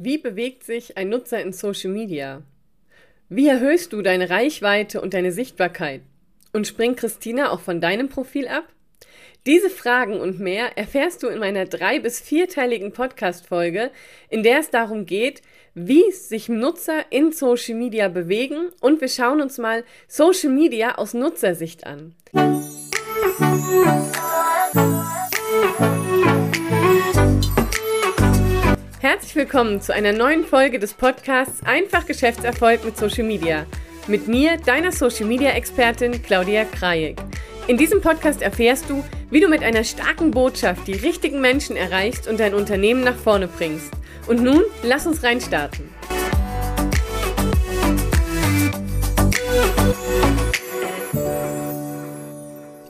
Wie bewegt sich ein Nutzer in Social Media? Wie erhöhst du deine Reichweite und deine Sichtbarkeit? Und springt Christina auch von deinem Profil ab? Diese Fragen und mehr erfährst du in meiner drei- bis vierteiligen Podcast-Folge, in der es darum geht, wie sich Nutzer in Social Media bewegen und wir schauen uns mal Social Media aus Nutzersicht an. Herzlich willkommen zu einer neuen Folge des Podcasts Einfach Geschäftserfolg mit Social Media. Mit mir, deiner Social Media Expertin Claudia Krajek. In diesem Podcast erfährst du, wie du mit einer starken Botschaft die richtigen Menschen erreichst und dein Unternehmen nach vorne bringst. Und nun, lass uns reinstarten.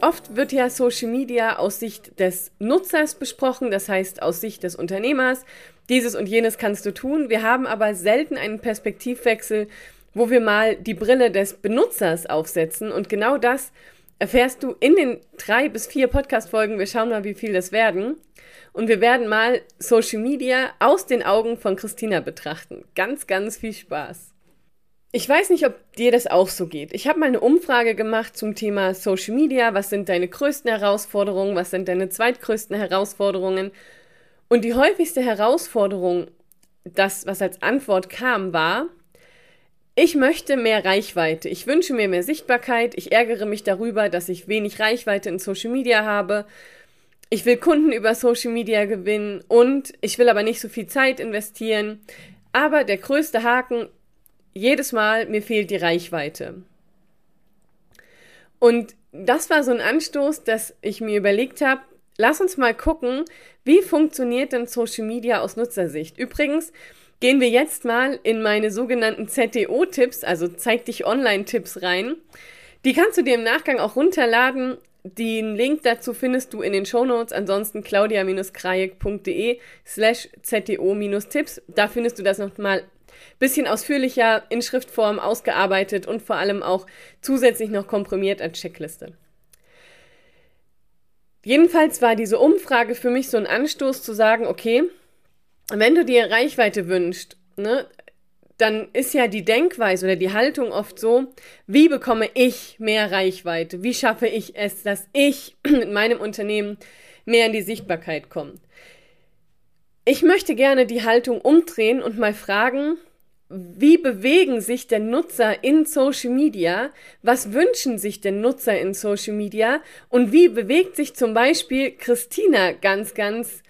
Oft wird ja Social Media aus Sicht des Nutzers besprochen, das heißt aus Sicht des Unternehmers. Dieses und jenes kannst du tun. Wir haben aber selten einen Perspektivwechsel, wo wir mal die Brille des Benutzers aufsetzen. Und genau das erfährst du in den drei bis vier Podcast-Folgen. Wir schauen mal, wie viel das werden. Und wir werden mal Social Media aus den Augen von Christina betrachten. Ganz, ganz viel Spaß. Ich weiß nicht, ob dir das auch so geht. Ich habe mal eine Umfrage gemacht zum Thema Social Media. Was sind deine größten Herausforderungen? Was sind deine zweitgrößten Herausforderungen? Und die häufigste Herausforderung, das, was als Antwort kam, war, ich möchte mehr Reichweite. Ich wünsche mir mehr Sichtbarkeit. Ich ärgere mich darüber, dass ich wenig Reichweite in Social Media habe. Ich will Kunden über Social Media gewinnen und ich will aber nicht so viel Zeit investieren. Aber der größte Haken jedes Mal, mir fehlt die Reichweite. Und das war so ein Anstoß, dass ich mir überlegt habe, lass uns mal gucken, wie funktioniert denn Social Media aus Nutzersicht. Übrigens gehen wir jetzt mal in meine sogenannten ZTO-Tipps, also zeig dich Online-Tipps rein. Die kannst du dir im Nachgang auch runterladen. Den Link dazu findest du in den Shownotes, ansonsten claudia-krajek.de slash ZTO-Tipps. Da findest du das nochmal bisschen ausführlicher in Schriftform ausgearbeitet und vor allem auch zusätzlich noch komprimiert als Checkliste. Jedenfalls war diese Umfrage für mich so ein Anstoß zu sagen, okay, wenn du dir Reichweite wünschst, ne, dann ist ja die Denkweise oder die Haltung oft so, wie bekomme ich mehr Reichweite? Wie schaffe ich es, dass ich mit meinem Unternehmen mehr in die Sichtbarkeit komme? Ich möchte gerne die Haltung umdrehen und mal fragen, wie bewegen sich denn Nutzer in Social Media? Was wünschen sich denn Nutzer in Social Media? Und wie bewegt sich zum Beispiel Christina ganz, ganz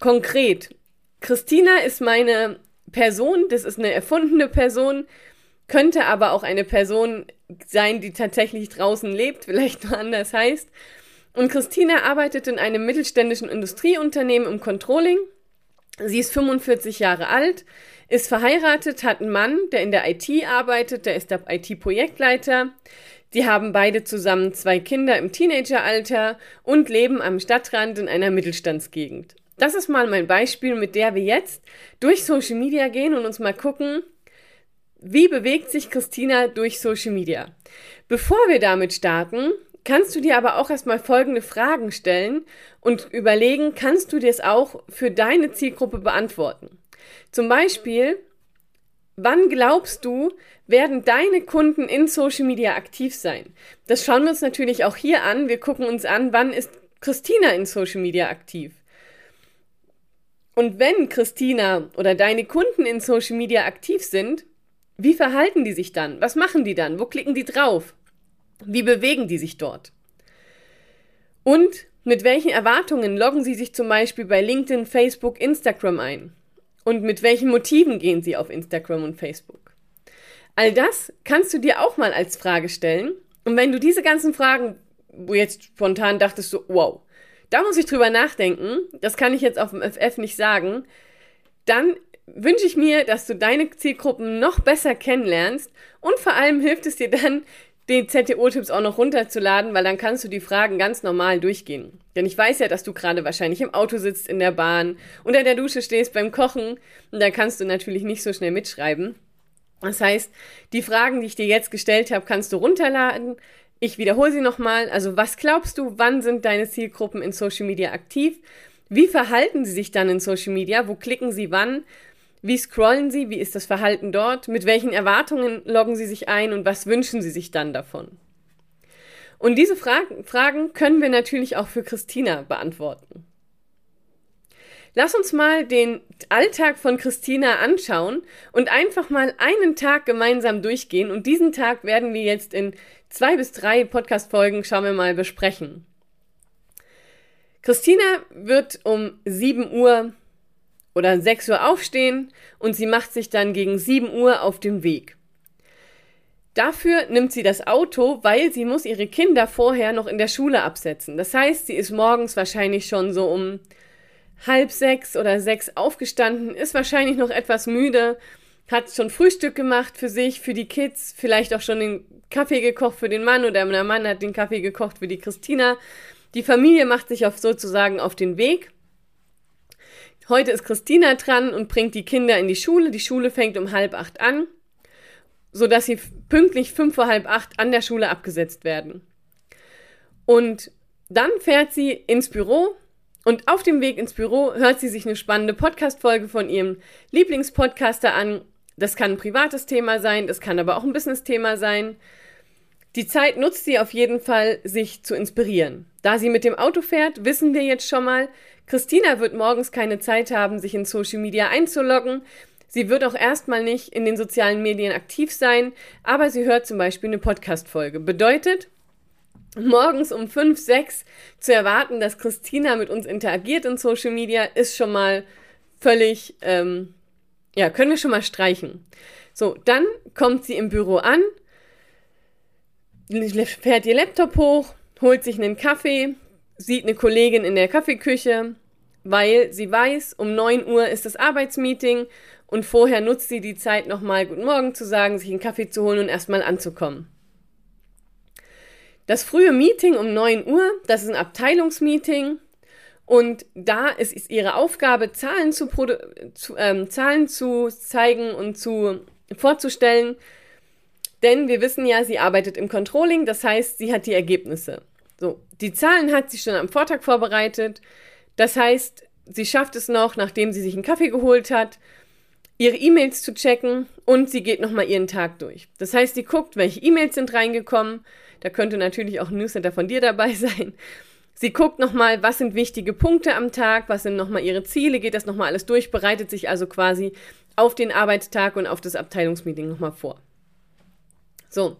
konkret? Christina ist meine Person, das ist eine erfundene Person, könnte aber auch eine Person sein, die tatsächlich draußen lebt, vielleicht nur anders heißt. Und Christina arbeitet in einem mittelständischen Industrieunternehmen im Controlling. Sie ist 45 Jahre alt, ist verheiratet, hat einen Mann, der in der IT arbeitet, der ist der IT-Projektleiter. Die haben beide zusammen zwei Kinder im Teenageralter und leben am Stadtrand in einer Mittelstandsgegend. Das ist mal mein Beispiel, mit der wir jetzt durch Social Media gehen und uns mal gucken, wie bewegt sich Christina durch Social Media. Bevor wir damit starten, kannst du dir aber auch erstmal folgende Fragen stellen und überlegen, kannst du dir es auch für deine Zielgruppe beantworten? Zum Beispiel, wann glaubst du, werden deine Kunden in Social Media aktiv sein? Das schauen wir uns natürlich auch hier an. Wir gucken uns an, wann ist Christina in Social Media aktiv? Und wenn Christina oder deine Kunden in Social Media aktiv sind, wie verhalten die sich dann? Was machen die dann? Wo klicken die drauf? Wie bewegen die sich dort? Und mit welchen Erwartungen loggen sie sich zum Beispiel bei LinkedIn, Facebook, Instagram ein? Und mit welchen Motiven gehen sie auf Instagram und Facebook? All das kannst du dir auch mal als Frage stellen. Und wenn du diese ganzen Fragen, wo jetzt spontan dachtest du, wow, da muss ich drüber nachdenken, das kann ich jetzt auf dem FF nicht sagen, dann wünsche ich mir, dass du deine Zielgruppen noch besser kennenlernst und vor allem hilft es dir dann, den ZTO-Tipps auch noch runterzuladen, weil dann kannst du die Fragen ganz normal durchgehen. Denn ich weiß ja, dass du gerade wahrscheinlich im Auto sitzt, in der Bahn, unter der Dusche stehst beim Kochen und da kannst du natürlich nicht so schnell mitschreiben. Das heißt, die Fragen, die ich dir jetzt gestellt habe, kannst du runterladen. Ich wiederhole sie nochmal. Also, was glaubst du, wann sind deine Zielgruppen in Social Media aktiv? Wie verhalten sie sich dann in Social Media? Wo klicken sie wann? Wie scrollen Sie? Wie ist das Verhalten dort? Mit welchen Erwartungen loggen Sie sich ein und was wünschen Sie sich dann davon? Und diese Fragen, Fragen können wir natürlich auch für Christina beantworten. Lass uns mal den Alltag von Christina anschauen und einfach mal einen Tag gemeinsam durchgehen. Und diesen Tag werden wir jetzt in zwei bis drei Podcast-Folgen, schauen wir mal, besprechen. Christina wird um 7 Uhr oder 6 Uhr aufstehen und sie macht sich dann gegen 7 Uhr auf den Weg. Dafür nimmt sie das Auto, weil sie muss ihre Kinder vorher noch in der Schule absetzen. Das heißt, sie ist morgens wahrscheinlich schon so um halb sechs oder sechs aufgestanden, ist wahrscheinlich noch etwas müde, hat schon Frühstück gemacht für sich, für die Kids, vielleicht auch schon den Kaffee gekocht für den Mann oder der Mann hat den Kaffee gekocht für die Christina. Die Familie macht sich auf sozusagen auf den Weg. Heute ist Christina dran und bringt die Kinder in die Schule. Die Schule fängt um halb acht an, sodass sie pünktlich fünf vor halb acht an der Schule abgesetzt werden. Und dann fährt sie ins Büro, und auf dem Weg ins Büro hört sie sich eine spannende Podcast-Folge von ihrem Lieblingspodcaster an. Das kann ein privates Thema sein, das kann aber auch ein Business-Thema sein. Die Zeit nutzt sie auf jeden Fall, sich zu inspirieren. Da sie mit dem Auto fährt, wissen wir jetzt schon mal, Christina wird morgens keine Zeit haben, sich in Social Media einzuloggen. Sie wird auch erstmal nicht in den sozialen Medien aktiv sein, aber sie hört zum Beispiel eine Podcast-Folge. Bedeutet, morgens um 5, 6 zu erwarten, dass Christina mit uns interagiert in Social Media, ist schon mal völlig, ähm, ja, können wir schon mal streichen. So, dann kommt sie im Büro an, fährt ihr Laptop hoch, holt sich einen Kaffee, sieht eine Kollegin in der Kaffeeküche, weil sie weiß, um 9 Uhr ist das Arbeitsmeeting und vorher nutzt sie die Zeit nochmal Guten Morgen zu sagen, sich einen Kaffee zu holen und erstmal anzukommen. Das frühe Meeting um 9 Uhr, das ist ein Abteilungsmeeting. Und da ist, ist ihre Aufgabe, Zahlen zu, zu ähm, Zahlen zu zeigen und zu vorzustellen. Denn wir wissen ja, sie arbeitet im Controlling, das heißt, sie hat die Ergebnisse. So, die Zahlen hat sie schon am Vortag vorbereitet. Das heißt, sie schafft es noch, nachdem sie sich einen Kaffee geholt hat, ihre E-Mails zu checken und sie geht nochmal ihren Tag durch. Das heißt, sie guckt, welche E-Mails sind reingekommen, da könnte natürlich auch ein Newsletter von dir dabei sein. Sie guckt nochmal, was sind wichtige Punkte am Tag, was sind nochmal ihre Ziele, geht das nochmal alles durch, bereitet sich also quasi auf den Arbeitstag und auf das Abteilungsmeeting nochmal vor. So.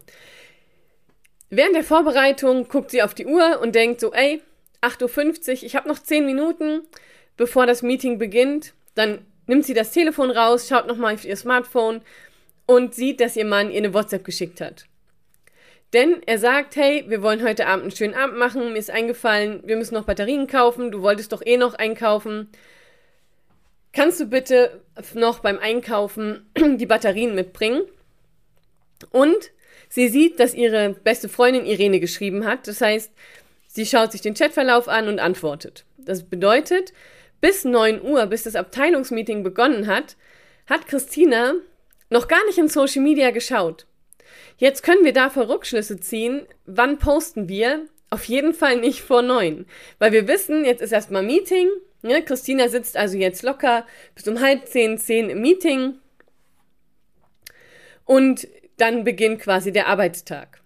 Während der Vorbereitung guckt sie auf die Uhr und denkt so, ey, 8.50 Uhr, ich habe noch 10 Minuten, bevor das Meeting beginnt. Dann nimmt sie das Telefon raus, schaut nochmal auf ihr Smartphone und sieht, dass ihr Mann ihr eine WhatsApp geschickt hat. Denn er sagt, hey, wir wollen heute Abend einen schönen Abend machen, mir ist eingefallen, wir müssen noch Batterien kaufen, du wolltest doch eh noch einkaufen. Kannst du bitte noch beim Einkaufen die Batterien mitbringen? Und sie sieht, dass ihre beste Freundin Irene geschrieben hat. Das heißt, sie schaut sich den Chatverlauf an und antwortet. Das bedeutet, bis 9 Uhr, bis das Abteilungsmeeting begonnen hat, hat Christina noch gar nicht in Social Media geschaut. Jetzt können wir dafür Rückschlüsse ziehen. Wann posten wir? Auf jeden Fall nicht vor neun. Weil wir wissen, jetzt ist erstmal Meeting. Ne? Christina sitzt also jetzt locker bis um halb zehn, zehn im Meeting. Und dann beginnt quasi der Arbeitstag.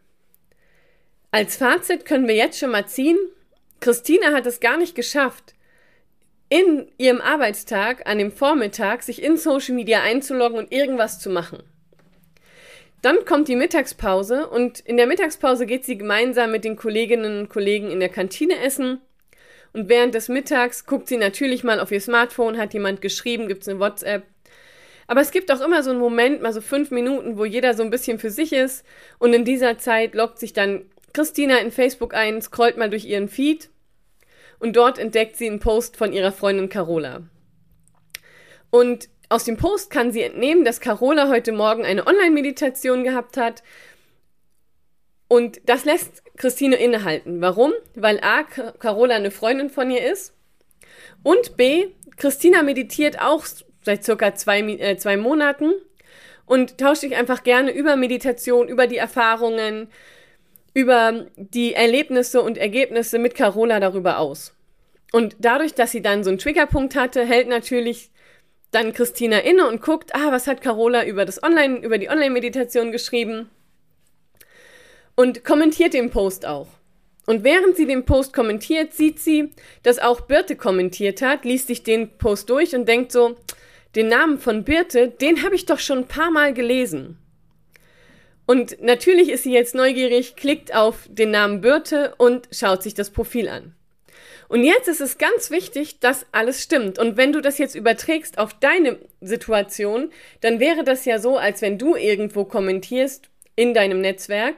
Als Fazit können wir jetzt schon mal ziehen, Christina hat es gar nicht geschafft, in ihrem Arbeitstag an dem Vormittag sich in Social Media einzuloggen und irgendwas zu machen. Dann kommt die Mittagspause und in der Mittagspause geht sie gemeinsam mit den Kolleginnen und Kollegen in der Kantine essen. Und während des Mittags guckt sie natürlich mal auf ihr Smartphone, hat jemand geschrieben, gibt es eine WhatsApp. Aber es gibt auch immer so einen Moment, mal so fünf Minuten, wo jeder so ein bisschen für sich ist. Und in dieser Zeit lockt sich dann Christina in Facebook ein, scrollt mal durch ihren Feed und dort entdeckt sie einen Post von ihrer Freundin Carola. Und aus dem Post kann sie entnehmen, dass Carola heute Morgen eine Online-Meditation gehabt hat. Und das lässt Christine innehalten. Warum? Weil A, Carola eine Freundin von ihr ist. Und B, Christina meditiert auch seit circa zwei, äh, zwei Monaten und tauscht sich einfach gerne über Meditation, über die Erfahrungen, über die Erlebnisse und Ergebnisse mit Carola darüber aus. Und dadurch, dass sie dann so einen Triggerpunkt hatte, hält natürlich dann Christina inne und guckt, ah, was hat Carola über das Online, über die Online-Meditation geschrieben? Und kommentiert den Post auch. Und während sie den Post kommentiert, sieht sie, dass auch Birte kommentiert hat, liest sich den Post durch und denkt so, den Namen von Birte, den habe ich doch schon ein paar Mal gelesen. Und natürlich ist sie jetzt neugierig, klickt auf den Namen Birte und schaut sich das Profil an. Und jetzt ist es ganz wichtig, dass alles stimmt. Und wenn du das jetzt überträgst auf deine Situation, dann wäre das ja so, als wenn du irgendwo kommentierst in deinem Netzwerk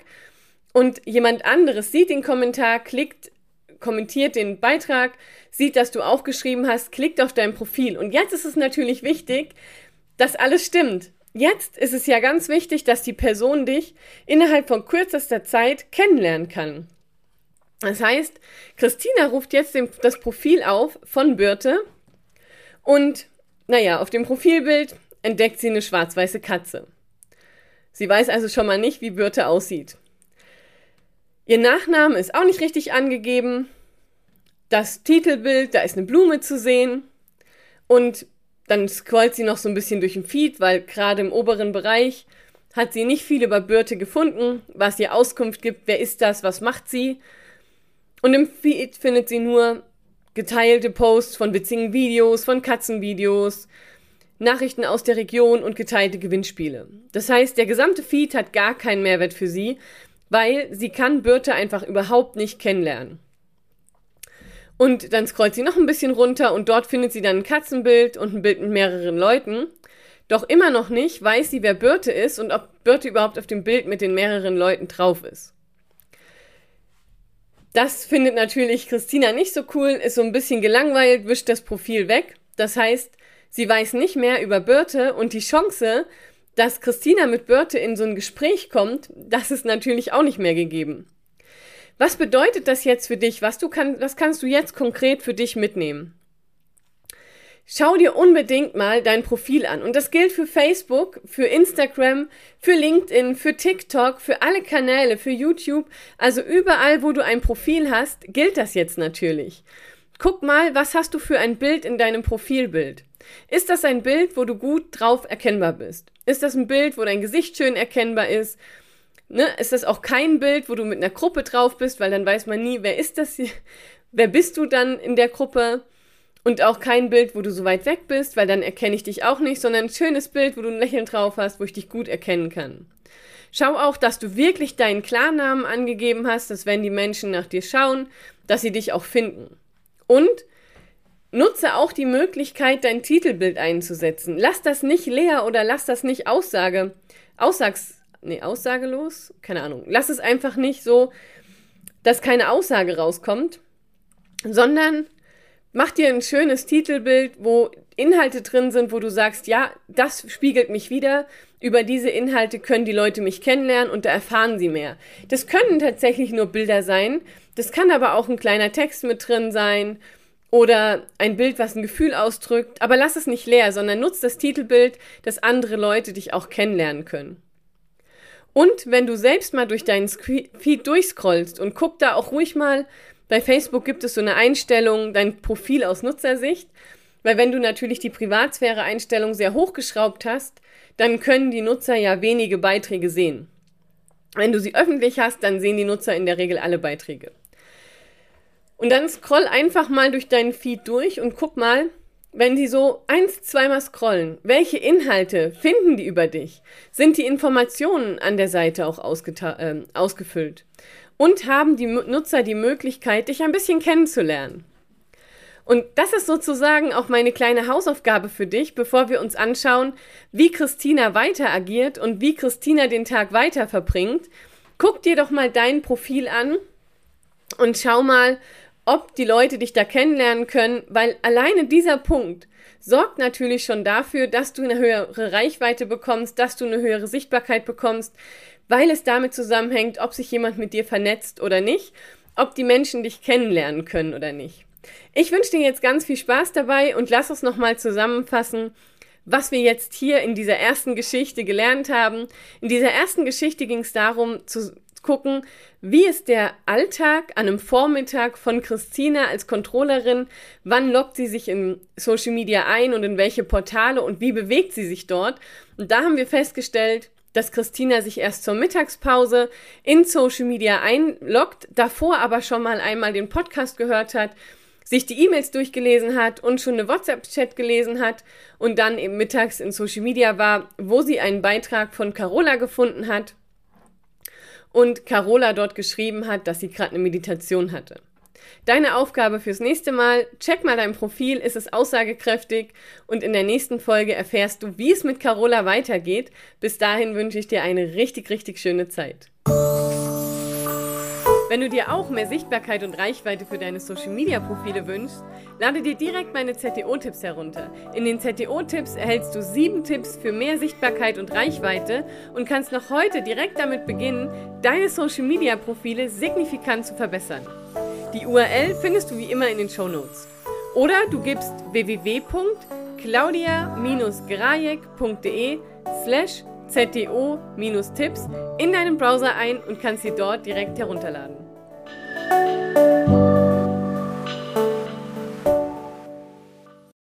und jemand anderes sieht den Kommentar, klickt, kommentiert den Beitrag, sieht, dass du auch geschrieben hast, klickt auf dein Profil. Und jetzt ist es natürlich wichtig, dass alles stimmt. Jetzt ist es ja ganz wichtig, dass die Person dich innerhalb von kürzester Zeit kennenlernen kann. Das heißt, Christina ruft jetzt den, das Profil auf von Birte und, naja, auf dem Profilbild entdeckt sie eine schwarz-weiße Katze. Sie weiß also schon mal nicht, wie Birte aussieht. Ihr Nachname ist auch nicht richtig angegeben. Das Titelbild, da ist eine Blume zu sehen. Und dann scrollt sie noch so ein bisschen durch den Feed, weil gerade im oberen Bereich hat sie nicht viel über Birte gefunden, was ihr Auskunft gibt, wer ist das, was macht sie. Und im Feed findet sie nur geteilte Posts von witzigen Videos, von Katzenvideos, Nachrichten aus der Region und geteilte Gewinnspiele. Das heißt, der gesamte Feed hat gar keinen Mehrwert für sie, weil sie kann Birte einfach überhaupt nicht kennenlernen. Und dann scrollt sie noch ein bisschen runter und dort findet sie dann ein Katzenbild und ein Bild mit mehreren Leuten. Doch immer noch nicht weiß sie, wer Birte ist und ob Birte überhaupt auf dem Bild mit den mehreren Leuten drauf ist. Das findet natürlich Christina nicht so cool, ist so ein bisschen gelangweilt, wischt das Profil weg. Das heißt, sie weiß nicht mehr über Birte und die Chance, dass Christina mit Birte in so ein Gespräch kommt, das ist natürlich auch nicht mehr gegeben. Was bedeutet das jetzt für dich? Was, du kann, was kannst du jetzt konkret für dich mitnehmen? Schau dir unbedingt mal dein Profil an. Und das gilt für Facebook, für Instagram, für LinkedIn, für TikTok, für alle Kanäle, für YouTube. Also überall, wo du ein Profil hast, gilt das jetzt natürlich. Guck mal, was hast du für ein Bild in deinem Profilbild? Ist das ein Bild, wo du gut drauf erkennbar bist? Ist das ein Bild, wo dein Gesicht schön erkennbar ist? Ne? Ist das auch kein Bild, wo du mit einer Gruppe drauf bist, weil dann weiß man nie, wer ist das hier? Wer bist du dann in der Gruppe? Und auch kein Bild, wo du so weit weg bist, weil dann erkenne ich dich auch nicht, sondern ein schönes Bild, wo du ein Lächeln drauf hast, wo ich dich gut erkennen kann. Schau auch, dass du wirklich deinen Klarnamen angegeben hast, dass wenn die Menschen nach dir schauen, dass sie dich auch finden. Und nutze auch die Möglichkeit, dein Titelbild einzusetzen. Lass das nicht leer oder lass das nicht Aussage, Aussags, nee, aussagelos? Keine Ahnung. Lass es einfach nicht so, dass keine Aussage rauskommt, sondern mach dir ein schönes Titelbild, wo Inhalte drin sind, wo du sagst, ja, das spiegelt mich wieder. Über diese Inhalte können die Leute mich kennenlernen und da erfahren sie mehr. Das können tatsächlich nur Bilder sein. Das kann aber auch ein kleiner Text mit drin sein oder ein Bild, was ein Gefühl ausdrückt. Aber lass es nicht leer, sondern nutz das Titelbild, dass andere Leute dich auch kennenlernen können. Und wenn du selbst mal durch deinen Feed durchscrollst und guck da auch ruhig mal, bei Facebook gibt es so eine Einstellung, dein Profil aus Nutzersicht, weil wenn du natürlich die Privatsphäre-Einstellung sehr hochgeschraubt hast, dann können die Nutzer ja wenige Beiträge sehen. Wenn du sie öffentlich hast, dann sehen die Nutzer in der Regel alle Beiträge. Und dann scroll einfach mal durch deinen Feed durch und guck mal, wenn die so eins, zweimal scrollen, welche Inhalte finden die über dich? Sind die Informationen an der Seite auch äh, ausgefüllt? Und haben die Nutzer die Möglichkeit, dich ein bisschen kennenzulernen? Und das ist sozusagen auch meine kleine Hausaufgabe für dich, bevor wir uns anschauen, wie Christina weiter agiert und wie Christina den Tag weiter verbringt. Guck dir doch mal dein Profil an und schau mal, ob die Leute dich da kennenlernen können, weil alleine dieser Punkt sorgt natürlich schon dafür, dass du eine höhere Reichweite bekommst, dass du eine höhere Sichtbarkeit bekommst, weil es damit zusammenhängt, ob sich jemand mit dir vernetzt oder nicht, ob die Menschen dich kennenlernen können oder nicht. Ich wünsche dir jetzt ganz viel Spaß dabei und lass uns nochmal zusammenfassen, was wir jetzt hier in dieser ersten Geschichte gelernt haben. In dieser ersten Geschichte ging es darum, zu gucken, wie ist der Alltag an einem Vormittag von Christina als Controllerin, wann loggt sie sich in Social Media ein und in welche Portale und wie bewegt sie sich dort. Und da haben wir festgestellt, dass Christina sich erst zur Mittagspause in Social Media einloggt, davor aber schon mal einmal den Podcast gehört hat, sich die E-Mails durchgelesen hat und schon eine WhatsApp-Chat gelesen hat und dann eben mittags in Social Media war, wo sie einen Beitrag von Carola gefunden hat und Carola dort geschrieben hat, dass sie gerade eine Meditation hatte. Deine Aufgabe fürs nächste Mal, check mal dein Profil, ist es aussagekräftig und in der nächsten Folge erfährst du, wie es mit Carola weitergeht. Bis dahin wünsche ich dir eine richtig, richtig schöne Zeit. Wenn du dir auch mehr Sichtbarkeit und Reichweite für deine Social Media Profile wünschst, lade dir direkt meine ZTO-Tipps herunter. In den ZTO-Tipps erhältst du sieben Tipps für mehr Sichtbarkeit und Reichweite und kannst noch heute direkt damit beginnen, deine Social Media Profile signifikant zu verbessern. Die URL findest du wie immer in den Show Notes. Oder du gibst www.claudia-grajek.de slash ZTO-Tipps in deinem Browser ein und kannst sie dort direkt herunterladen.